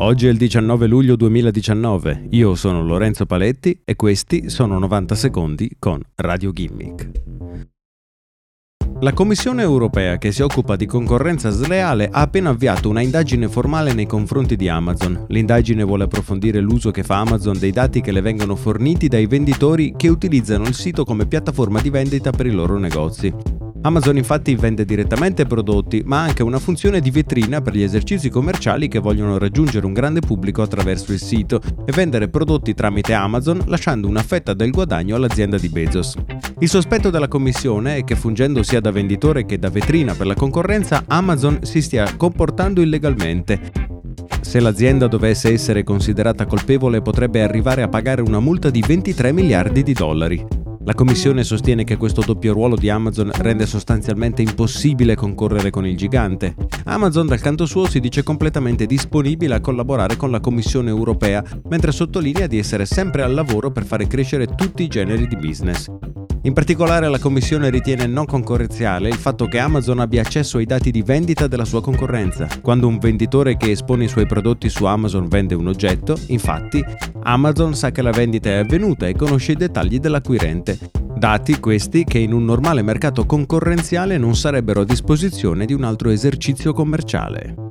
Oggi è il 19 luglio 2019, io sono Lorenzo Paletti e questi sono 90 secondi con Radio Gimmick. La Commissione europea che si occupa di concorrenza sleale ha appena avviato una indagine formale nei confronti di Amazon. L'indagine vuole approfondire l'uso che fa Amazon dei dati che le vengono forniti dai venditori che utilizzano il sito come piattaforma di vendita per i loro negozi. Amazon infatti vende direttamente prodotti, ma ha anche una funzione di vetrina per gli esercizi commerciali che vogliono raggiungere un grande pubblico attraverso il sito e vendere prodotti tramite Amazon lasciando una fetta del guadagno all'azienda di Bezos. Il sospetto della commissione è che fungendo sia da venditore che da vetrina per la concorrenza, Amazon si stia comportando illegalmente se l'azienda dovesse essere considerata colpevole potrebbe arrivare a pagare una multa di 23 miliardi di dollari. La Commissione sostiene che questo doppio ruolo di Amazon rende sostanzialmente impossibile concorrere con il gigante. Amazon dal canto suo si dice completamente disponibile a collaborare con la Commissione europea, mentre sottolinea di essere sempre al lavoro per fare crescere tutti i generi di business. In particolare la Commissione ritiene non concorrenziale il fatto che Amazon abbia accesso ai dati di vendita della sua concorrenza. Quando un venditore che espone i suoi prodotti su Amazon vende un oggetto, infatti, Amazon sa che la vendita è avvenuta e conosce i dettagli dell'acquirente. Dati questi che in un normale mercato concorrenziale non sarebbero a disposizione di un altro esercizio commerciale.